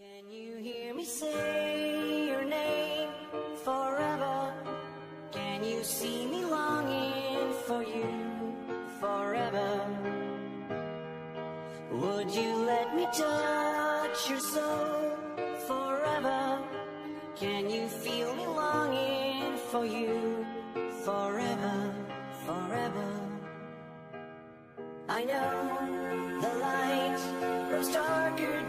Can you hear me say your name forever? Can you see me longing for you forever? Would you let me touch your soul forever? Can you feel me longing for you forever, forever? I know the light grows darker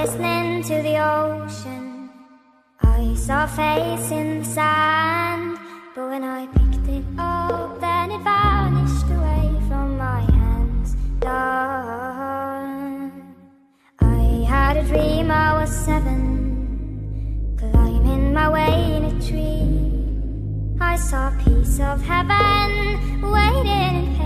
listening to the ocean. I saw a face in the sand. But when I picked it up, then it vanished away from my hands. Gone. I had a dream I was seven. Climbing my way in a tree. I saw a piece of heaven waiting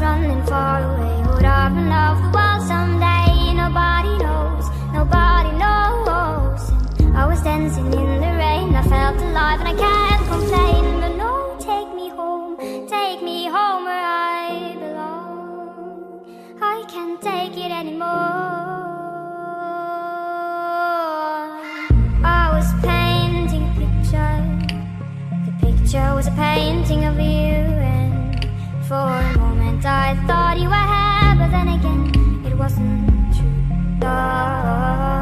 running far away. Would I run off the world someday? Nobody knows, nobody knows. And I was dancing in the rain. I felt alive and I can't complain. But no, take me home, take me home where I belong. I can't take it anymore. I was painting a picture. The picture was a painting of you, and for a moment I thought you were here, but then again it wasn't true. Gone.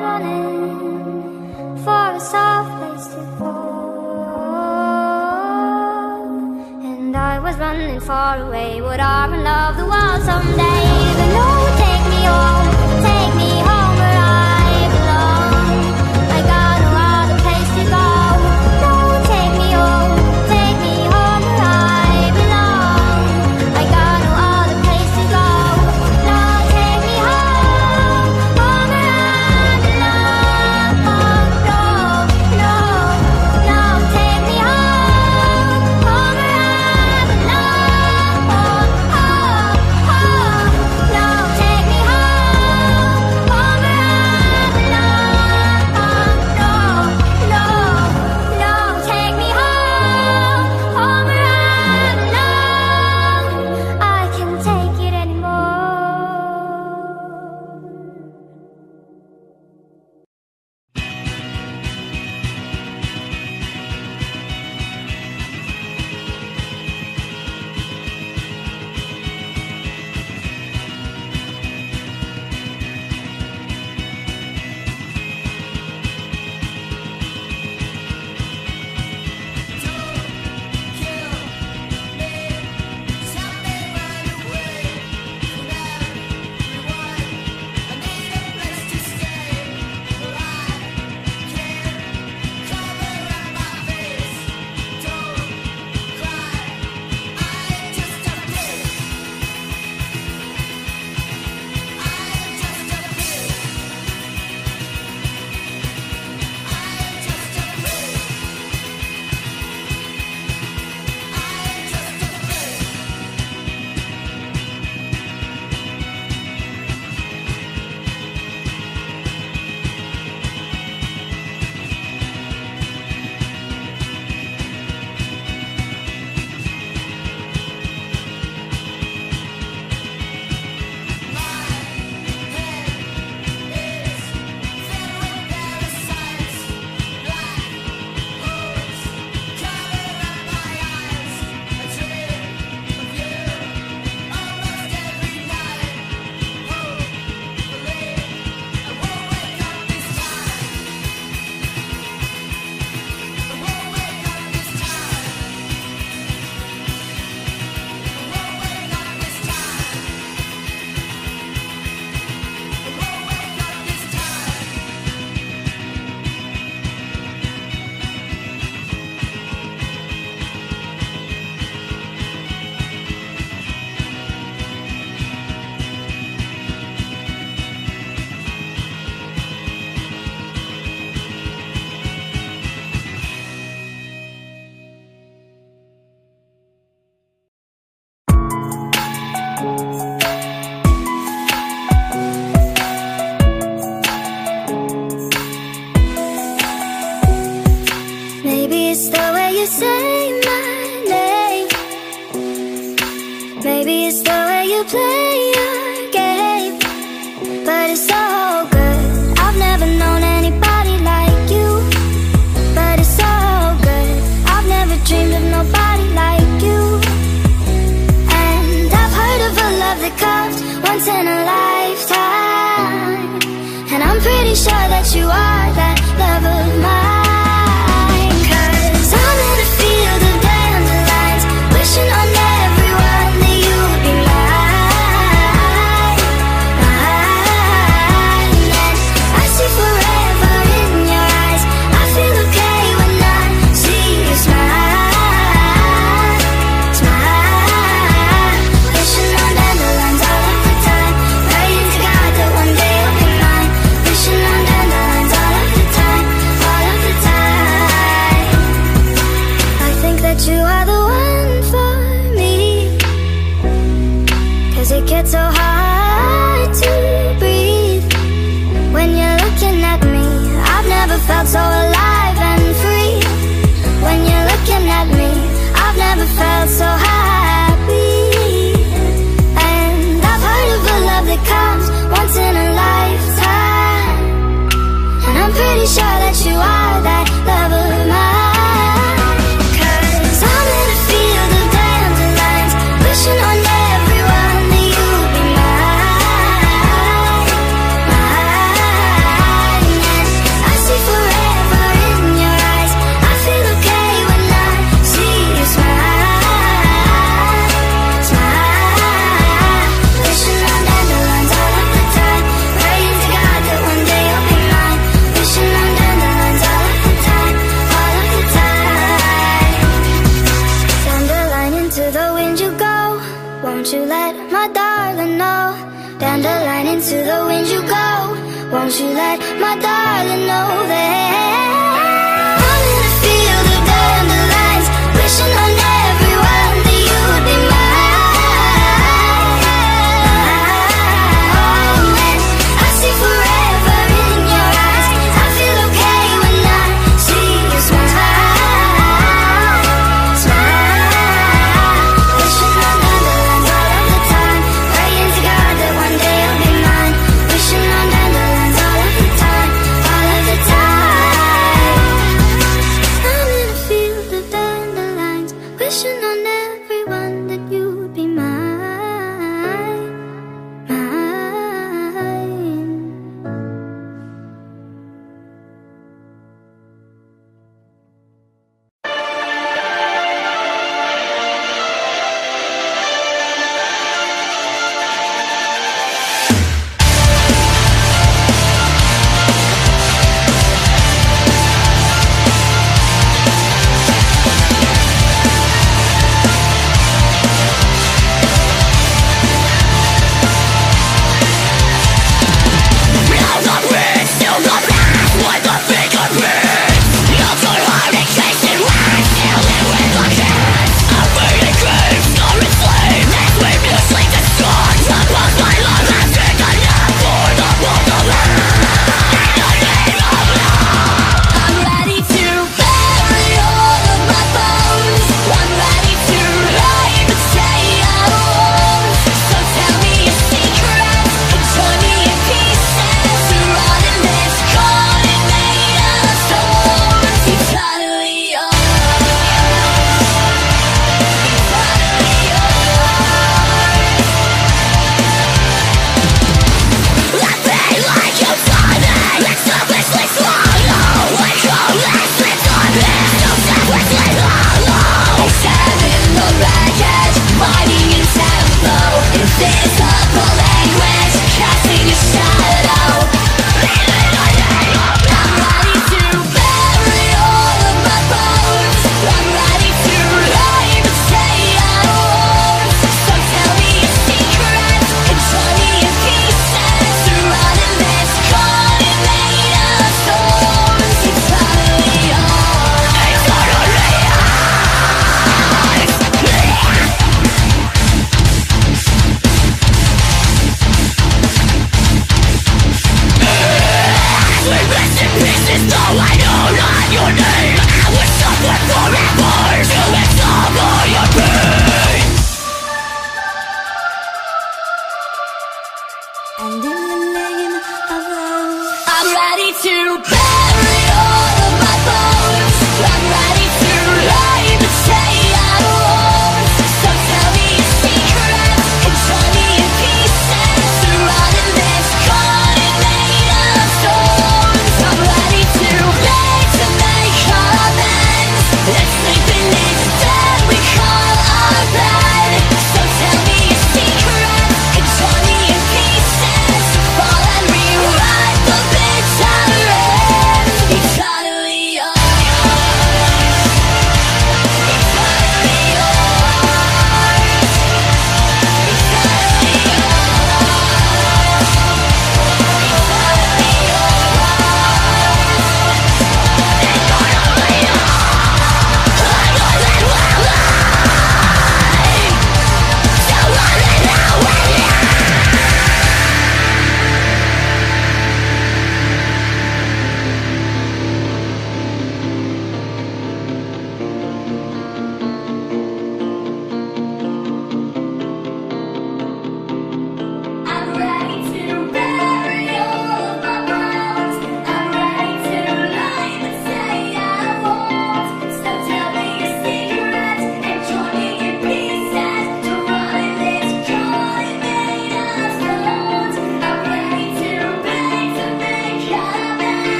Running for a soft place to fall And I was running far away, would arm and love the world someday.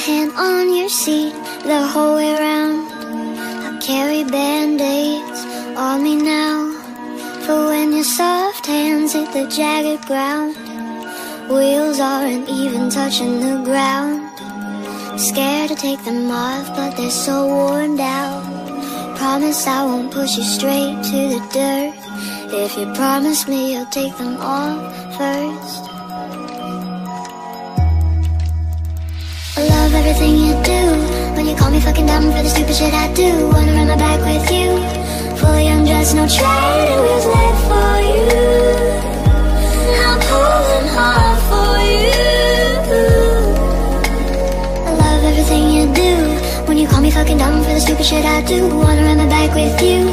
hand on your seat the whole way around. I carry band-aids on me now. For when your soft hands hit the jagged ground. Wheels aren't even touching the ground. Scared to take them off, but they're so worn down. Promise I won't push you straight to the dirt. If you promise me you'll take them off first. Love everything you do. When you call me fucking dumb for the stupid shit I do. Wanna run my back with you. Fully undressed, no training wheels left for you. I'll pull them hard for you. I love everything you do. When you call me fucking dumb for the stupid shit I do. Wanna run my back with you.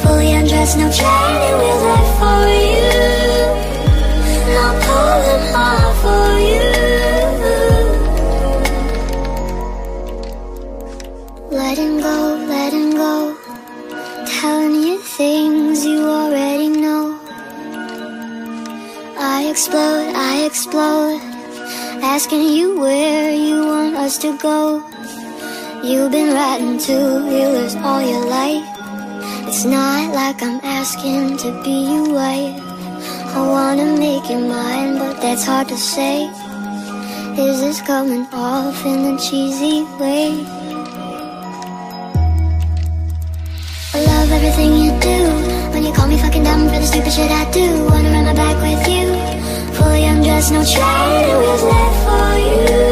Fully undressed, no training wheels left for you. I'll pull them hard for you. Explode, I explode. Asking you where you want us to go. You've been writing two wheelers all your life. It's not like I'm asking to be your wife. I wanna make you mine, but that's hard to say. Is this coming off in a cheesy way? I love everything you do. When you call me fucking dumb for the stupid shit I do. Wanna run my back with you. Fully undressed, no training wheels left for you.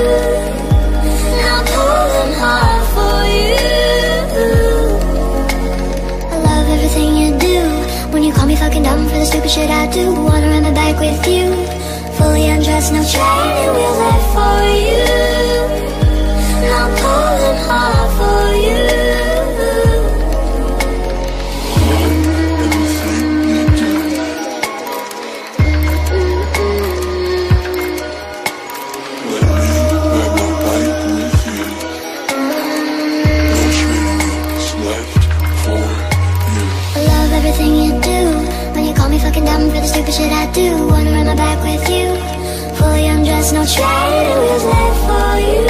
I'll pull hard for you. I love everything you do. When you call me fucking dumb for the stupid shit I do. Wanna run my back with you. Fully undressed, no training wheels left for you. I'll pull them hard What should I do Wanna run my back with you? Fully undressed, no trade wheels left for you.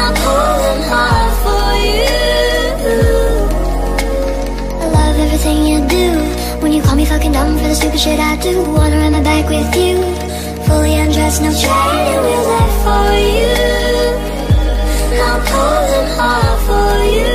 I'll pull them off for you. I love everything you do. When you call me fucking dumb for the stupid shit I do. Wanna run my back with you. Fully undressed, no trade wheels left for you. I'll pull them off for you.